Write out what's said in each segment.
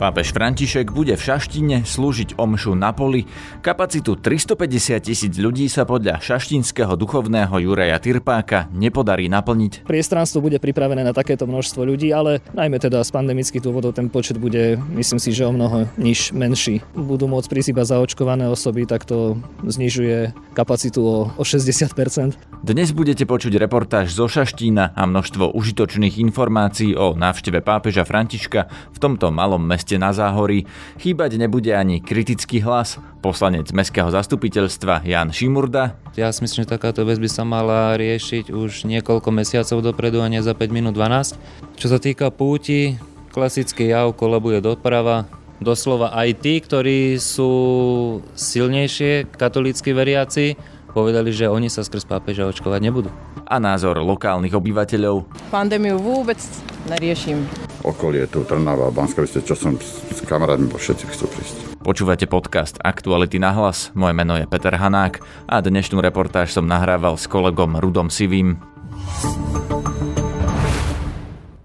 Pápež František bude v Šaštine slúžiť omšu na poli. Kapacitu 350 tisíc ľudí sa podľa šaštinského duchovného Juraja Tirpáka nepodarí naplniť. Priestranstvo bude pripravené na takéto množstvo ľudí, ale najmä teda z pandemických dôvodov ten počet bude, myslím si, že o mnoho niž menší. Budú môcť prísť iba zaočkované osoby, tak to znižuje kapacitu o, o 60%. Dnes budete počuť reportáž zo Šaštína a množstvo užitočných informácií o návšteve pápeža Františka v tomto malom meste meste na Záhorí. Chýbať nebude ani kritický hlas. Poslanec Mestského zastupiteľstva Jan Šimurda. Ja si myslím, že takáto vec by sa mala riešiť už niekoľko mesiacov dopredu a nie za 5 minút 12. Čo sa týka púti, klasický jav kolabuje doprava, doslova aj tí, ktorí sú silnejšie katolícky veriaci, povedali, že oni sa skrz pápeža očkovať nebudú. A názor lokálnych obyvateľov. Pandémiu vôbec neriešim okolie tu Trnava a Banská čo som s kamarátmi, bo všetci chcú prísť. Počúvate podcast Aktuality na hlas, moje meno je Peter Hanák a dnešnú reportáž som nahrával s kolegom Rudom Sivým.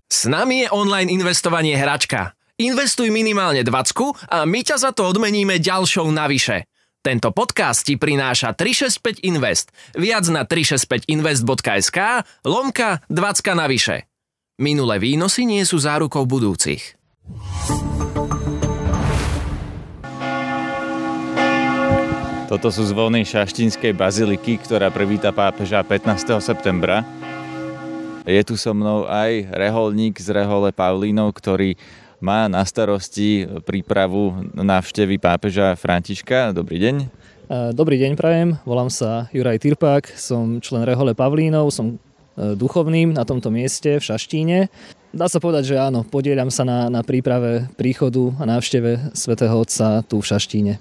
S nami je online investovanie hračka. Investuj minimálne 20 a my ťa za to odmeníme ďalšou navyše. Tento podcast ti prináša 365 Invest. Viac na 365invest.sk lomka 20 navyše. Minulé výnosy nie sú zárukou budúcich. Toto sú zvony šaštinskej baziliky, ktorá privíta pápeža 15. septembra. Je tu so mnou aj reholník z rehole Pavlínov, ktorý má na starosti prípravu návštevy pápeža Františka. Dobrý deň. Dobrý deň, prajem. Volám sa Juraj Tirpák, som člen rehole Pavlínov, som E, duchovným na tomto mieste v Šaštíne. Dá sa povedať, že áno, podieľam sa na, na príprave príchodu a návšteve svätého Otca tu v Šaštíne.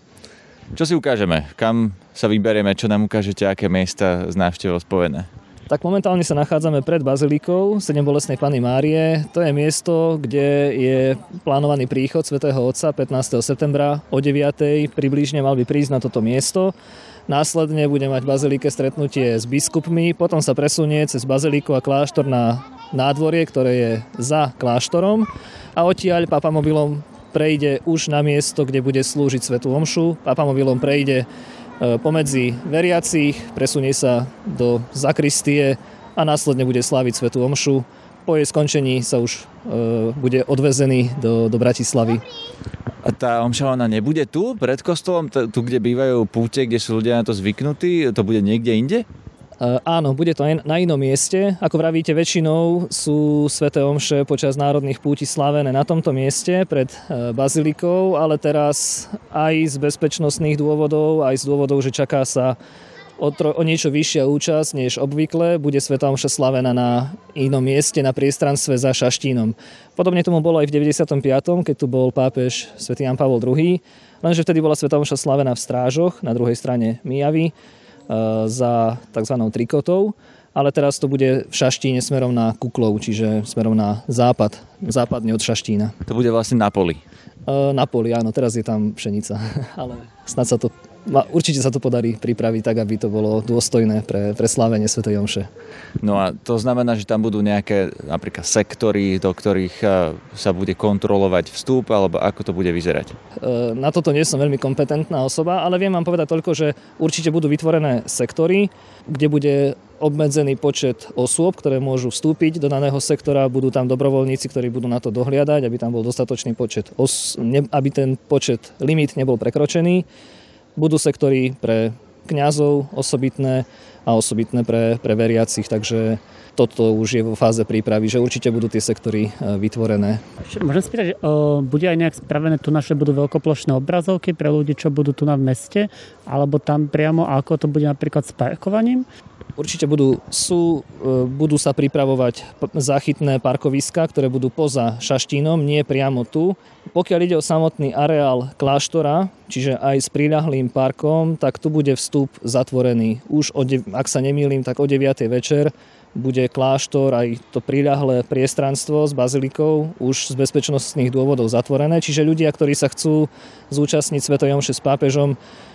Čo si ukážeme? Kam sa vyberieme? Čo nám ukážete? Aké miesta z návštevou spojené? Tak momentálne sa nachádzame pred Bazilikou Sedem bolestnej Pany Márie. To je miesto, kde je plánovaný príchod svätého Otca 15. septembra o 9. približne mal by prísť na toto miesto. Následne bude mať bazilike stretnutie s biskupmi, potom sa presunie cez baziliku a kláštor na nádvorie, ktoré je za kláštorom a odtiaľ papamobilom prejde už na miesto, kde bude slúžiť Svetu Omšu. Papamobilom prejde e, pomedzi veriacich, presunie sa do zakristie a následne bude sláviť Svetu Omšu. Po jej skončení sa už e, bude odvezený do, do Bratislavy. A tá omša ona nebude tu, pred kostolom, tu, kde bývajú púte, kde sú ľudia na to zvyknutí? To bude niekde inde? Uh, áno, bude to aj na inom mieste. Ako vravíte, väčšinou sú sveté omše počas národných púti slavené na tomto mieste pred uh, bazilikou, ale teraz aj z bezpečnostných dôvodov, aj z dôvodov, že čaká sa o, tro, o niečo vyššia účasť než obvykle. Bude Sveta Omša slavená na inom mieste, na priestranstve za Šaštínom. Podobne tomu bolo aj v 95., keď tu bol pápež svätý Jan Pavol II, lenže vtedy bola Sveta Omša slavená v Strážoch, na druhej strane Mijavy, e, za tzv. trikotou ale teraz to bude v Šaštíne smerom na Kuklov, čiže smerom na západ, západne od Šaštína. To bude vlastne na poli. E, na poli, áno, teraz je tam pšenica, ale snad sa to určite sa to podarí pripraviť tak, aby to bolo dôstojné pre, pre slávenie Sv. Jomše. No a to znamená, že tam budú nejaké napríklad sektory, do ktorých sa bude kontrolovať vstup, alebo ako to bude vyzerať? E, na toto nie som veľmi kompetentná osoba, ale viem vám povedať toľko, že určite budú vytvorené sektory, kde bude obmedzený počet osôb, ktoré môžu vstúpiť do daného sektora, budú tam dobrovoľníci, ktorí budú na to dohliadať, aby tam bol dostatočný počet, os- aby ten počet limit nebol prekročený budú sektory pre kňazov osobitné a osobitné pre, pre veriacich, takže toto už je vo fáze prípravy, že určite budú tie sektory e, vytvorené. Môžem spýtať, bude aj nejak spravené tu naše budú veľkoplošné obrazovky pre ľudí, čo budú tu na meste, alebo tam priamo, ako to bude napríklad s parkovaním? Určite budú, sú, e, budú sa pripravovať záchytné parkoviska, ktoré budú poza Šaštínom, nie priamo tu. Pokiaľ ide o samotný areál kláštora, čiže aj s priľahlým parkom, tak tu bude vstup zatvorený. Už, o, ak sa nemýlim, tak o 9. večer bude kláštor aj to priľahlé priestranstvo s bazilikou už z bezpečnostných dôvodov zatvorené, čiže ľudia, ktorí sa chcú zúčastniť Svetoj Omše s pápežom,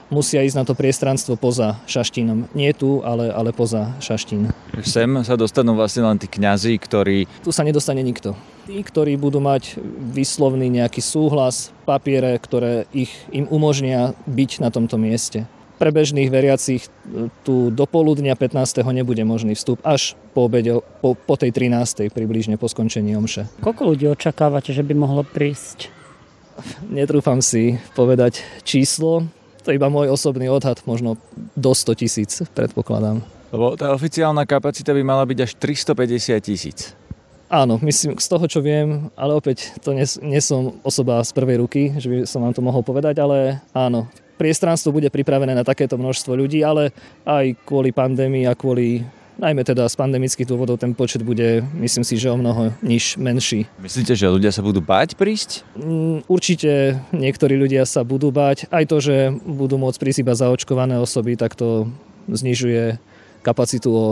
musia ísť na to priestranstvo poza Šaštínom. Nie tu, ale, ale poza Šaštín. Sem sa dostanú vlastne len tí kňazi, ktorí... Tu sa nedostane nikto. Tí, ktorí budú mať vyslovný nejaký súhlas, papiere, ktoré ich, im umožnia byť na tomto mieste. Pre bežných veriacich tu do poludnia 15. nebude možný vstup až po, obede, po, po tej 13. približne po skončení omše. Koľko ľudí očakávate, že by mohlo prísť? Netrúfam si povedať číslo, to je iba môj osobný odhad, možno do 100 tisíc predpokladám. Lebo tá oficiálna kapacita by mala byť až 350 tisíc. Áno, myslím, z toho, čo viem, ale opäť to nie, nie som osoba z prvej ruky, že by som vám to mohol povedať, ale áno, priestranstvo bude pripravené na takéto množstvo ľudí, ale aj kvôli pandémii a kvôli najmä teda z pandemických dôvodov ten počet bude, myslím si, že o mnoho niž menší. Myslíte, že ľudia sa budú báť prísť? Mm, určite niektorí ľudia sa budú báť. Aj to, že budú môcť prísť iba zaočkované osoby, tak to znižuje kapacitu o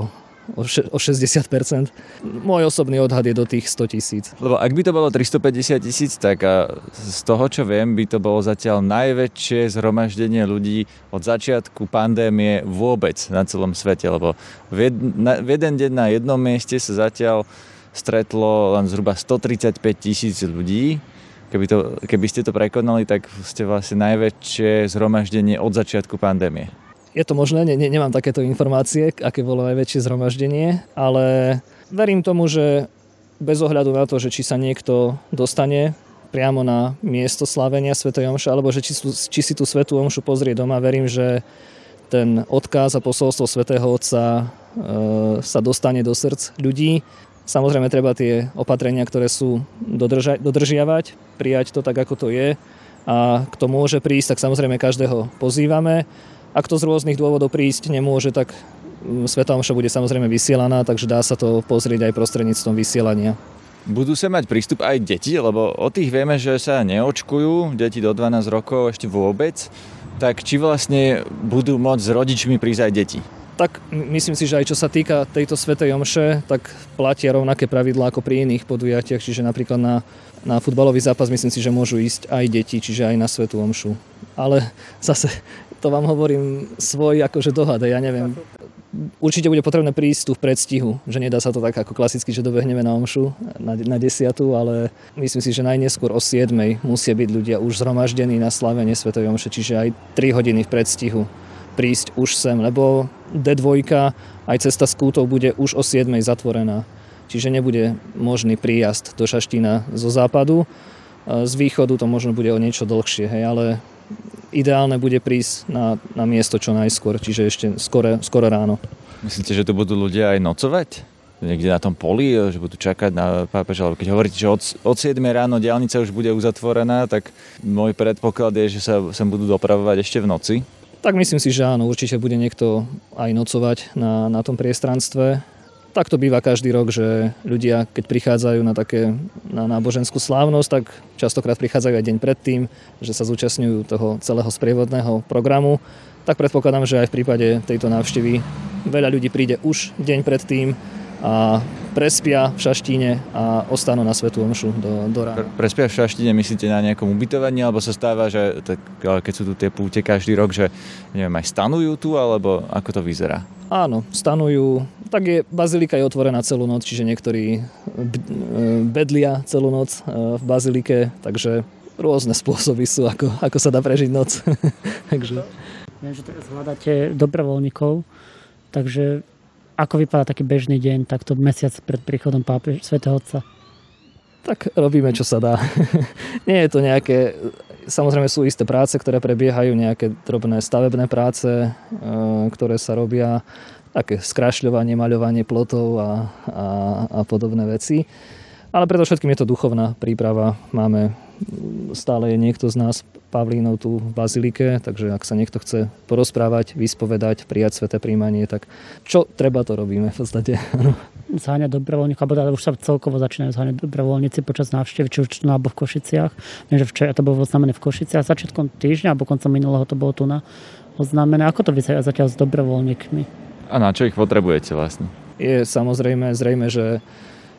o 60%. Môj osobný odhad je do tých 100 tisíc. Lebo ak by to bolo 350 tisíc, tak z toho, čo viem, by to bolo zatiaľ najväčšie zhromaždenie ľudí od začiatku pandémie vôbec na celom svete, lebo v, na, v jeden deň na jednom mieste sa zatiaľ stretlo len zhruba 135 tisíc ľudí. Keby, to, keby ste to prekonali, tak ste vlastne najväčšie zhromaždenie od začiatku pandémie. Je to možné, ne, ne, nemám takéto informácie, aké bolo najväčšie zhromaždenie, ale verím tomu, že bez ohľadu na to, že či sa niekto dostane priamo na miesto slavenia Sv. Omša, alebo že či, či si tú Svetú Omšu pozrie doma, verím, že ten odkaz a posolstvo Svetého Otca e, sa dostane do srdc ľudí. Samozrejme treba tie opatrenia, ktoré sú dodrža- dodržiavať, prijať to tak, ako to je. A kto môže prísť, tak samozrejme každého pozývame. Ak to z rôznych dôvodov prísť nemôže, tak mm, Sveta Omša bude samozrejme vysielaná, takže dá sa to pozrieť aj prostredníctvom vysielania. Budú sa mať prístup aj deti, lebo o tých vieme, že sa neočkujú, deti do 12 rokov ešte vôbec, tak či vlastne budú môcť s rodičmi prísť aj deti? Tak myslím si, že aj čo sa týka tejto Svetej Omše, tak platia rovnaké pravidlá ako pri iných podujatiach, čiže napríklad na, na futbalový zápas myslím si, že môžu ísť aj deti, čiže aj na Svetú Omšu. Ale zase to vám hovorím svoj akože dohad, ja neviem. Určite bude potrebné prísť tu v predstihu, že nedá sa to tak ako klasicky, že dobehneme na omšu na, na desiatu, ale myslím si, že najneskôr o 7 musia byť ľudia už zhromaždení na slavenie Svetovej omše, čiže aj 3 hodiny v predstihu prísť už sem, lebo D2 aj cesta s kútou bude už o 7 zatvorená. Čiže nebude možný príjazd do Šaštína zo západu. Z východu to možno bude o niečo dlhšie, hej, ale ideálne bude prísť na, na miesto čo najskôr, čiže ešte skore, skore ráno. Myslíte, že tu budú ľudia aj nocovať? Niekde na tom poli, že budú čakať na pápeža? Alebo keď hovoríte, že od, od 7 ráno diálnica už bude uzatvorená, tak môj predpoklad je, že sa sem budú dopravovať ešte v noci. Tak myslím si, že áno, určite bude niekto aj nocovať na, na tom priestranstve tak to býva každý rok, že ľudia, keď prichádzajú na také na náboženskú slávnosť, tak častokrát prichádzajú aj deň predtým, že sa zúčastňujú toho celého sprievodného programu. Tak predpokladám, že aj v prípade tejto návštevy veľa ľudí príde už deň predtým a prespia v Šaštíne a ostanú na Svetú Omšu do, do rána. Prespia v Šaštíne myslíte na nejakom ubytovaní, alebo sa stáva, že tak, keď sú tu tie púte každý rok, že neviem, aj stanujú tu, alebo ako to vyzerá? Áno, stanujú. Tak je, bazilika je otvorená celú noc, čiže niektorí e, bedlia celú noc e, v bazilike, takže rôzne spôsoby sú, ako, ako sa dá prežiť noc. takže... Viem, že teraz hľadáte dobrovoľníkov, takže ako vypadá taký bežný deň, takto mesiac pred príchodom pápež svätého Otca? Tak robíme, čo sa dá. Nie je to nejaké... Samozrejme sú isté práce, ktoré prebiehajú, nejaké drobné stavebné práce, e, ktoré sa robia, také skrašľovanie, maľovanie plotov a, a, a podobné veci. Ale predovšetkým je to duchovná príprava. Máme stále je niekto z nás Pavlínov tu v Bazilike, takže ak sa niekto chce porozprávať, vyspovedať, prijať sveté príjmanie, tak čo treba, to robíme v podstate. Zháňať dobrovoľníkov, alebo teda už sa celkovo začínajú zháňať dobrovoľníci počas návštevy, či už tu alebo v Košiciach. Viem, že včera to bolo oznámené v Košiciach, začiatkom týždňa, alebo koncom minulého to bolo tu na oznámené. Ako to vyzerá zatiaľ s dobrovoľníkmi? A na čo ich potrebujete vlastne? Je samozrejme zrejme, že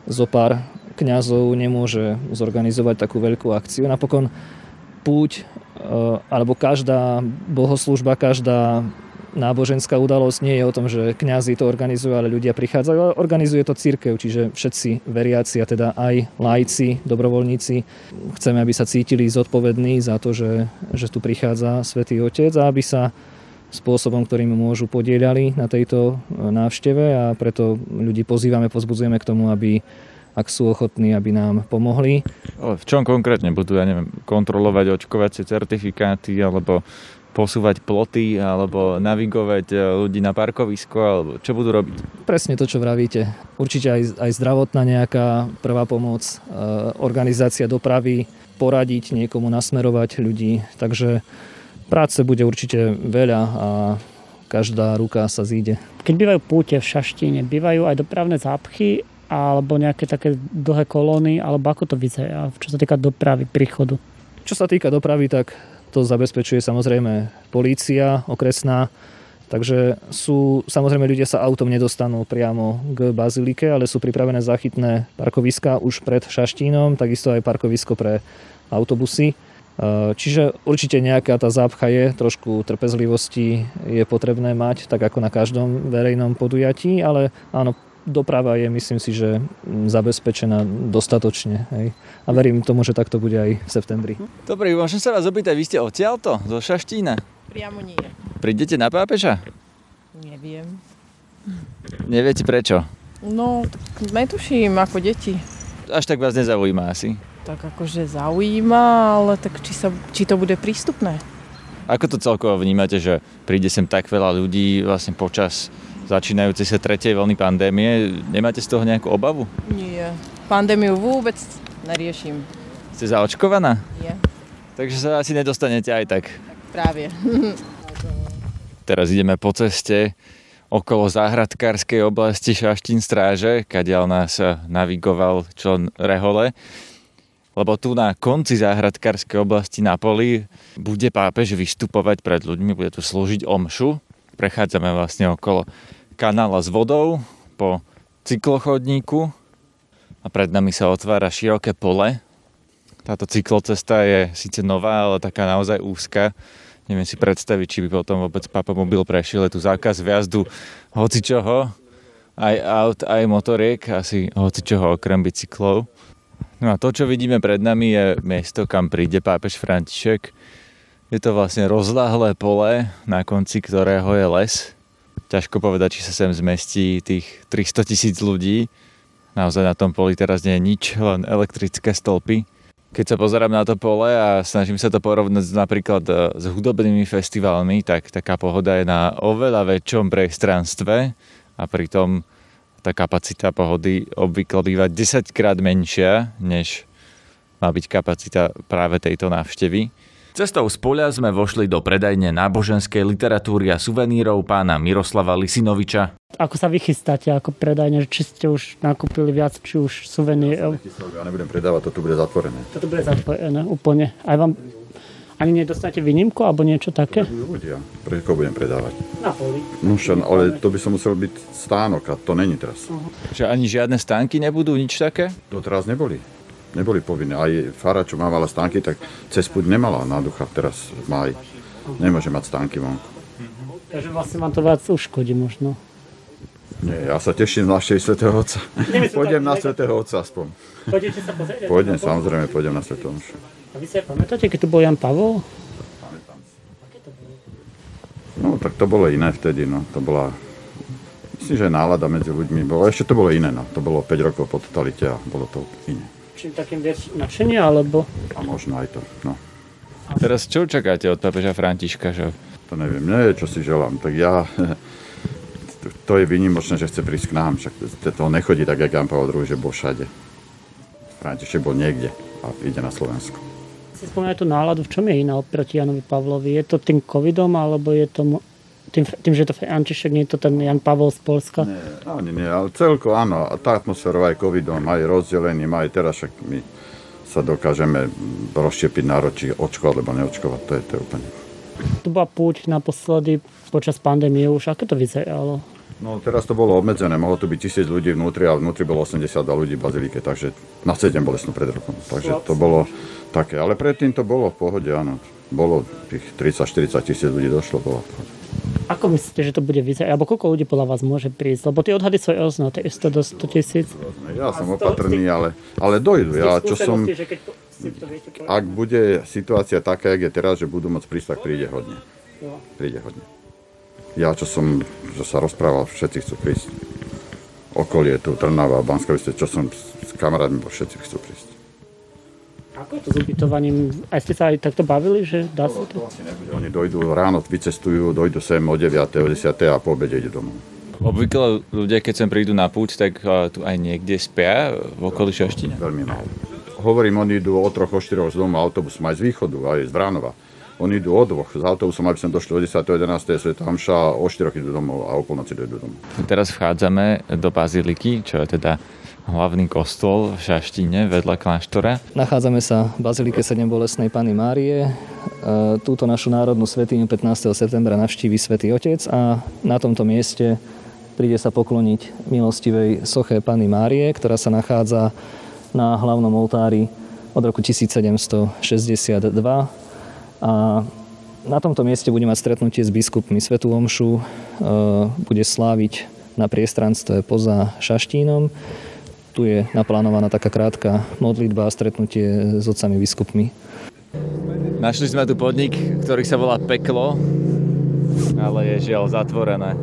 zo pár kňazov nemôže zorganizovať takú veľkú akciu. Napokon púť alebo každá bohoslužba, každá náboženská udalosť nie je o tom, že kňazi to organizujú, ale ľudia prichádzajú, ale organizuje to církev, čiže všetci veriaci a teda aj lajci, dobrovoľníci. Chceme, aby sa cítili zodpovední za to, že, že tu prichádza Svetý Otec a aby sa spôsobom, ktorým môžu podielali na tejto návšteve a preto ľudí pozývame, pozbudzujeme k tomu, aby ak sú ochotní, aby nám pomohli. V čom konkrétne budú, ja neviem, kontrolovať očkovacie certifikáty alebo posúvať ploty alebo navigovať e, ľudí na parkovisko alebo čo budú robiť? Presne to, čo vravíte. Určite aj, aj zdravotná nejaká prvá pomoc, e, organizácia dopravy, poradiť niekomu, nasmerovať ľudí. Takže práce bude určite veľa a každá ruka sa zíde. Keď bývajú púte v Šaštíne, bývajú aj dopravné zápchy alebo nejaké také dlhé kolóny, alebo ako to vyzerá, čo sa týka dopravy, príchodu? Čo sa týka dopravy, tak to zabezpečuje samozrejme polícia okresná, Takže sú, samozrejme ľudia sa autom nedostanú priamo k bazilike, ale sú pripravené záchytné parkoviska už pred Šaštínom, takisto aj parkovisko pre autobusy. E, čiže určite nejaká tá zápcha je, trošku trpezlivosti je potrebné mať, tak ako na každom verejnom podujatí, ale áno, doprava je, myslím si, že zabezpečená dostatočne. Hej. A verím tomu, že takto bude aj v septembri. Dobrý, môžem sa vás opýtať, vy ste odtiaľto, zo Šaštína? Priamo nie. Prídete na pápeža? Neviem. Neviete prečo? No, netuším, ako deti. Až tak vás nezaujíma asi. Tak akože zaujíma, ale tak či, sa, či to bude prístupné? Ako to celkovo vnímate, že príde sem tak veľa ľudí vlastne počas začínajúcej sa tretej vlny pandémie. Nemáte z toho nejakú obavu? Nie. Pandémiu vôbec neriešim. Ste zaočkovaná? Nie. Takže sa asi nedostanete aj tak. Práve. Teraz ideme po ceste okolo záhradkárskej oblasti Šaštín stráže, kadiaľ nás navigoval člen Rehole. Lebo tu na konci záhradkárskej oblasti na poli bude pápež vystupovať pred ľuďmi, bude tu slúžiť omšu. Prechádzame vlastne okolo kanála s vodou po cyklochodníku a pred nami sa otvára široké pole. Táto cyklocesta je síce nová, ale taká naozaj úzka. Neviem si predstaviť, či by potom vôbec papamobil prešiel. Je tu zákaz viazdu hocičoho, aj aut, aj motoriek, asi hocičoho okrem bicyklov. No a to, čo vidíme pred nami, je miesto, kam príde pápež František. Je to vlastne rozláhlé pole, na konci ktorého je les ťažko povedať, či sa sem zmestí tých 300 tisíc ľudí. Naozaj na tom poli teraz nie je nič, len elektrické stĺpy. Keď sa pozerám na to pole a snažím sa to porovnať napríklad e, s hudobnými festivalmi, tak taká pohoda je na oveľa väčšom priestranstve a pritom tá kapacita pohody obvykle býva 10 krát menšia, než má byť kapacita práve tejto návštevy. Cestou z poľa sme vošli do predajne náboženskej literatúry a suvenírov pána Miroslava Lisinoviča. Ako sa vy chystáte ako predajne? Či ste už nakúpili viac, či už suvenírov? Ja nebudem predávať, toto bude zatvorené. Toto bude zatvorené úplne. Aj vám ani nedostanete výnimku alebo niečo také? Ľudia, prečo budem predávať? Na poli. No však, ale to by som musel byť stánok a to není teraz. Uh-huh. Že ani žiadne stánky nebudú, nič také? Doteraz neboli neboli povinné. Aj fara, čo mávala stánky, tak cez púť nemala na ducha, teraz má aj. Nemôže mať stánky vonku. Takže vlastne vám to viac uškodí možno. Nie, ja sa teším na návštevy Svetého Otca. Pôjdem na Svetého Otca aspoň. Pôjdete sa pozrieť? Pôjdem, samozrejme, pôjdem na Svetého Otca. A vy si pamätáte, keď tu bol Jan Pavol? Pamätám No, tak to bolo iné vtedy, no. To bola Myslím, že nálada medzi ľuďmi bolo, ešte to bolo iné, no. To bolo 5 rokov po totalite a bolo to iné čím takým viac nadšenia, alebo... A možno aj to, no. Teraz čo čakáte od papeža Františka, že? To neviem, nie čo si želám. Tak ja... To je vynimočné, že chce prísť k nám, však to nechodí tak, jak Jan Pavel II, že bol všade. František bol niekde a ide na Slovensku. Si spomínate tú náladu, v čom je iná oproti Janovi Pavlovi? Je to tým covidom, alebo je to tým, tým, že to František, nie je to ten Jan Pavel z Polska? Nie, ani nie, ale celko áno. A tá atmosféra aj covidom, aj rozdelením, aj teraz však my sa dokážeme rozštepiť národ, či očkovať alebo neočkovať. To je to úplne. Tu bola púť naposledy počas pandémie už. Ako to vyzeralo? No teraz to bolo obmedzené, mohlo tu byť tisíc ľudí vnútri a vnútri bolo 80 ľudí v bazilike, takže na 7 bolestnú pred rokom. Takže to bolo také, ale predtým to bolo v pohode, áno. Bolo tých 30-40 tisíc ľudí došlo, bolo v pohode. Ako myslíte, že to bude vyzerať? Alebo koľko ľudí podľa vás môže prísť? Lebo tie odhady sú rôzne, to je 100 do 100 tisíc. Ja som opatrný, ale, ale dojdu. Ja, čo som, ak bude situácia taká, jak je teraz, že budú môcť prísť, tak príde hodne. Príde hodne ja, čo som čo sa rozprával, všetci chcú prísť. Okolie tu, Trnava, Banská čo som s kamarátmi, všetci chcú prísť. Ako je to s ubytovaním? Aj ste sa aj takto bavili, že dá sa to? Oni dojdú ráno, vycestujú, dojdú sem o 9, o 10 a po obede idú domov. Obvykle ľudia, keď sem prídu na púť, tak tu aj niekde spia v okolí Šaština? Veľmi málo. Hovorím, oni idú o troch, o štyroch z domu, autobus aj z východu, aj z Vránova oni idú o dvoch s autobusom, aby sme došli o 10. 11. Sveta Hamša, o 4 idú domov a o polnoci idú domov. Teraz vchádzame do Baziliky, čo je teda hlavný kostol v Šaštine vedľa kláštora. Nachádzame sa v Bazilike 7 bolesnej Pany Márie. E, túto našu národnú svetiňu 15. septembra navštíví Svetý Otec a na tomto mieste príde sa pokloniť milostivej soche Pany Márie, ktorá sa nachádza na hlavnom oltári od roku 1762 a na tomto mieste bude mať stretnutie s biskupmi Svetú Omšu, e, bude sláviť na priestranstve poza Šaštínom. Tu je naplánovaná taká krátka modlitba a stretnutie s otcami biskupmi. Našli sme tu podnik, ktorý sa volá Peklo, ale je žiaľ zatvorené.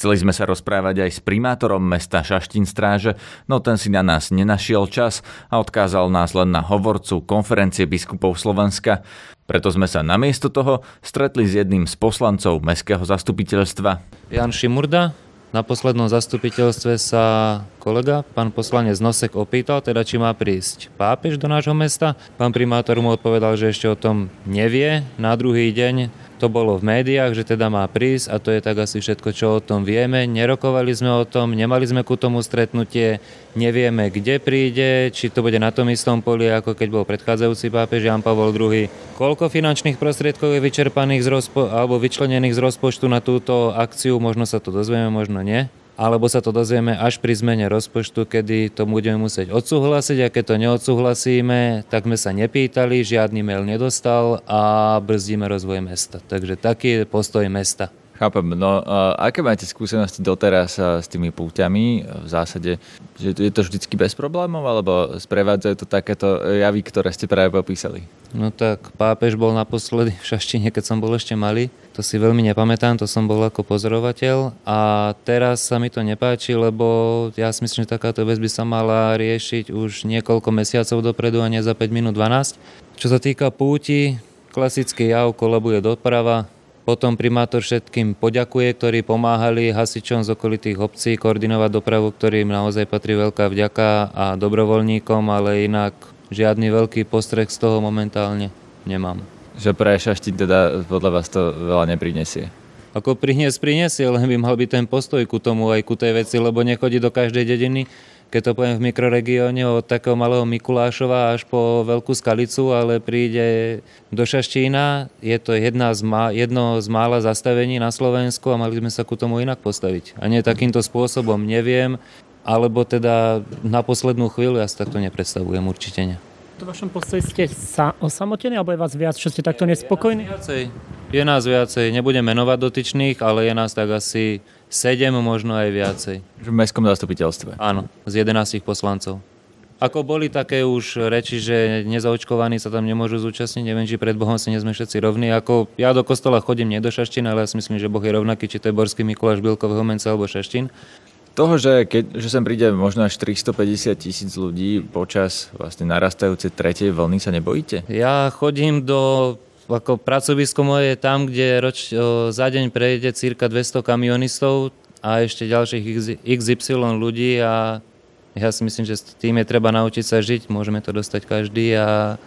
Chceli sme sa rozprávať aj s primátorom mesta Šaštín stráže, no ten si na nás nenašiel čas a odkázal nás len na hovorcu konferencie biskupov Slovenska. Preto sme sa namiesto toho stretli s jedným z poslancov mestského zastupiteľstva. Jan Šimurda, na poslednom zastupiteľstve sa kolega, pán poslanec Nosek opýtal, teda či má prísť pápež do nášho mesta. Pán primátor mu odpovedal, že ešte o tom nevie. Na druhý deň to bolo v médiách, že teda má prísť a to je tak asi všetko, čo o tom vieme. Nerokovali sme o tom, nemali sme ku tomu stretnutie, nevieme, kde príde, či to bude na tom istom poli, ako keď bol predchádzajúci pápež Jan Pavol II. Koľko finančných prostriedkov je vyčerpaných z rozpo- alebo vyčlenených z rozpočtu na túto akciu, možno sa to dozvieme, možno nie alebo sa to dozvieme až pri zmene rozpočtu, kedy to budeme musieť odsúhlasiť a keď to neodsúhlasíme, tak sme sa nepýtali, žiadny mail nedostal a brzdíme rozvoj mesta. Takže taký je postoj mesta. Chápem. No, a aké máte skúsenosti doteraz s tými púťami? V zásade, že je to vždycky bez problémov, alebo sprevádzajú to takéto javy, ktoré ste práve popísali? No tak pápež bol naposledy v Šaštine, keď som bol ešte malý. To si veľmi nepamätám, to som bol ako pozorovateľ. A teraz sa mi to nepáči, lebo ja si myslím, že takáto vec by sa mala riešiť už niekoľko mesiacov dopredu a nie za 5 minút 12. Čo sa týka púti, klasický jav, kolabuje doprava, potom primátor všetkým poďakuje, ktorí pomáhali hasičom z okolitých obcí koordinovať dopravu, ktorým naozaj patrí veľká vďaka a dobrovoľníkom, ale inak žiadny veľký postreh z toho momentálne nemám. Že pre Šaštín teda podľa vás to veľa neprinesie? Ako prinies, prinesie, len by mal byť ten postoj ku tomu aj ku tej veci, lebo nechodí do každej dediny keď to poviem v mikroregióne, od takého malého Mikulášova až po Veľkú Skalicu, ale príde do Šaštína. Je to jedna z má, jedno z mála zastavení na Slovensku a mali sme sa ku tomu inak postaviť. A nie takýmto spôsobom, neviem, alebo teda na poslednú chvíľu, ja si takto nepredstavujem určite nie. V vašom postoji ste sa osamotení, alebo je vás viac, čo ste takto nespokojní? Je nás viacej, je nás viacej. nebudem menovať dotyčných, ale je nás tak asi 7, možno aj viacej. V mestskom zastupiteľstve? Áno, z 11 poslancov. Ako boli také už reči, že nezaočkovaní sa tam nemôžu zúčastniť, neviem, či pred Bohom si nie sme všetci rovní. Ako ja do kostola chodím, nie do Šaštín, ale ja si myslím, že Boh je rovnaký, či to je Borský Mikuláš, Bilkov, Homenca alebo Šaštín. Toho, že, keď, že sem príde možno až 350 tisíc ľudí počas vlastne narastajúcej tretej vlny, sa nebojíte? Ja chodím do ako pracovisko moje je tam, kde roč, o, za deň prejde cirka 200 kamionistov a ešte ďalších XY ľudí a ja si myslím, že s tým je treba naučiť sa žiť, môžeme to dostať každý a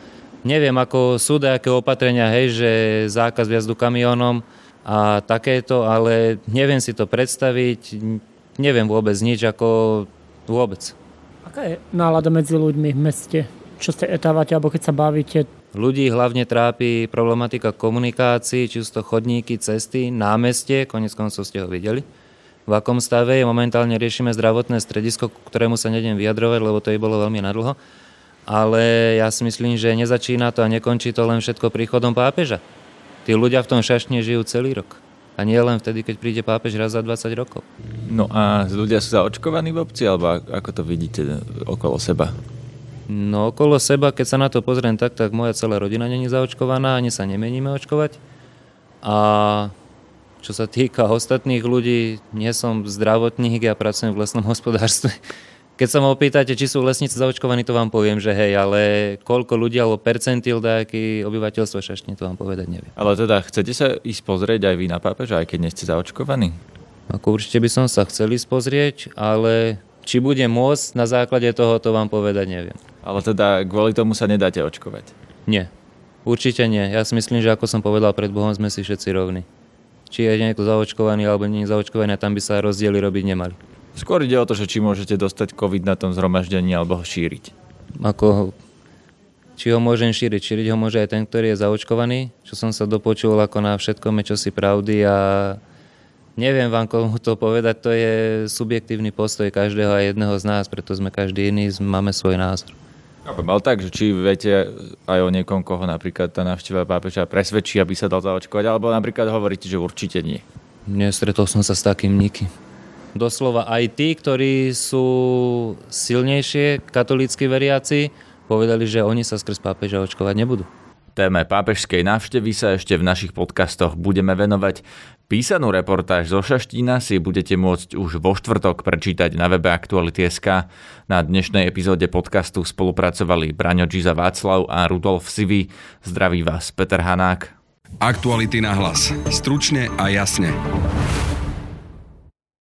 neviem, ako sú aké opatrenia, hej, že zákaz vjazdu kamionom a takéto, ale neviem si to predstaviť, neviem vôbec nič, ako vôbec. Aká je nálada medzi ľuďmi v meste? Čo ste etávate, alebo keď sa bavíte, Ľudí hlavne trápi problematika komunikácií, či sú to chodníky, cesty, námestie, konec koncov ste ho videli. v akom stave je. Momentálne riešime zdravotné stredisko, ktorému sa nedem vyjadrovať, lebo to je bolo veľmi nadlho. Ale ja si myslím, že nezačína to a nekončí to len všetko príchodom pápeža. Tí ľudia v tom šašne žijú celý rok. A nie len vtedy, keď príde pápež raz za 20 rokov. No a ľudia sú zaočkovaní v obci, alebo ako to vidíte okolo seba? No okolo seba, keď sa na to pozriem tak, tak moja celá rodina není zaočkovaná, ani sa nemeníme očkovať. A čo sa týka ostatných ľudí, nie som zdravotník, ja pracujem v lesnom hospodárstve. Keď sa ma opýtate, či sú lesníci zaočkovaní, to vám poviem, že hej, ale koľko ľudí alebo percentil dajaký obyvateľstvo šašne, to vám povedať neviem. Ale teda chcete sa ísť pozrieť aj vy na pápeža, aj keď nie ste zaočkovaní? Ako určite by som sa chcel ísť pozrieť, ale či bude môcť na základe toho, to vám povedať neviem. Ale teda kvôli tomu sa nedáte očkovať? Nie. Určite nie. Ja si myslím, že ako som povedal pred Bohom, sme si všetci rovní či je niekto zaočkovaný alebo nie je zaočkovaný tam by sa rozdiely robiť nemali. Skôr ide o to, že či môžete dostať COVID na tom zhromaždení alebo ho šíriť. Ako, či ho môžem šíriť? Šíriť ho môže aj ten, ktorý je zaočkovaný, čo som sa dopočul ako na všetkom je čosi pravdy a neviem vám komu to povedať, to je subjektívny postoj každého a jedného z nás, preto sme každý iný, máme svoj názor. Ale tak, že či viete aj o niekom, koho napríklad tá návšteva pápeža presvedčí, aby sa dal zaočkovať, alebo napríklad hovoríte, že určite nie. Nestretol som sa s takým nikým. Doslova aj tí, ktorí sú silnejšie katolícky veriaci, povedali, že oni sa skrz pápeža očkovať nebudú. Téme pápežskej návštevy sa ešte v našich podcastoch budeme venovať. Písanú reportáž zo Šaštína si budete môcť už vo štvrtok prečítať na webe Aktuality.sk. Na dnešnej epizóde podcastu spolupracovali Braňo Giza Václav a Rudolf Sivy. Zdraví vás Peter Hanák. Aktuality na hlas. Stručne a jasne.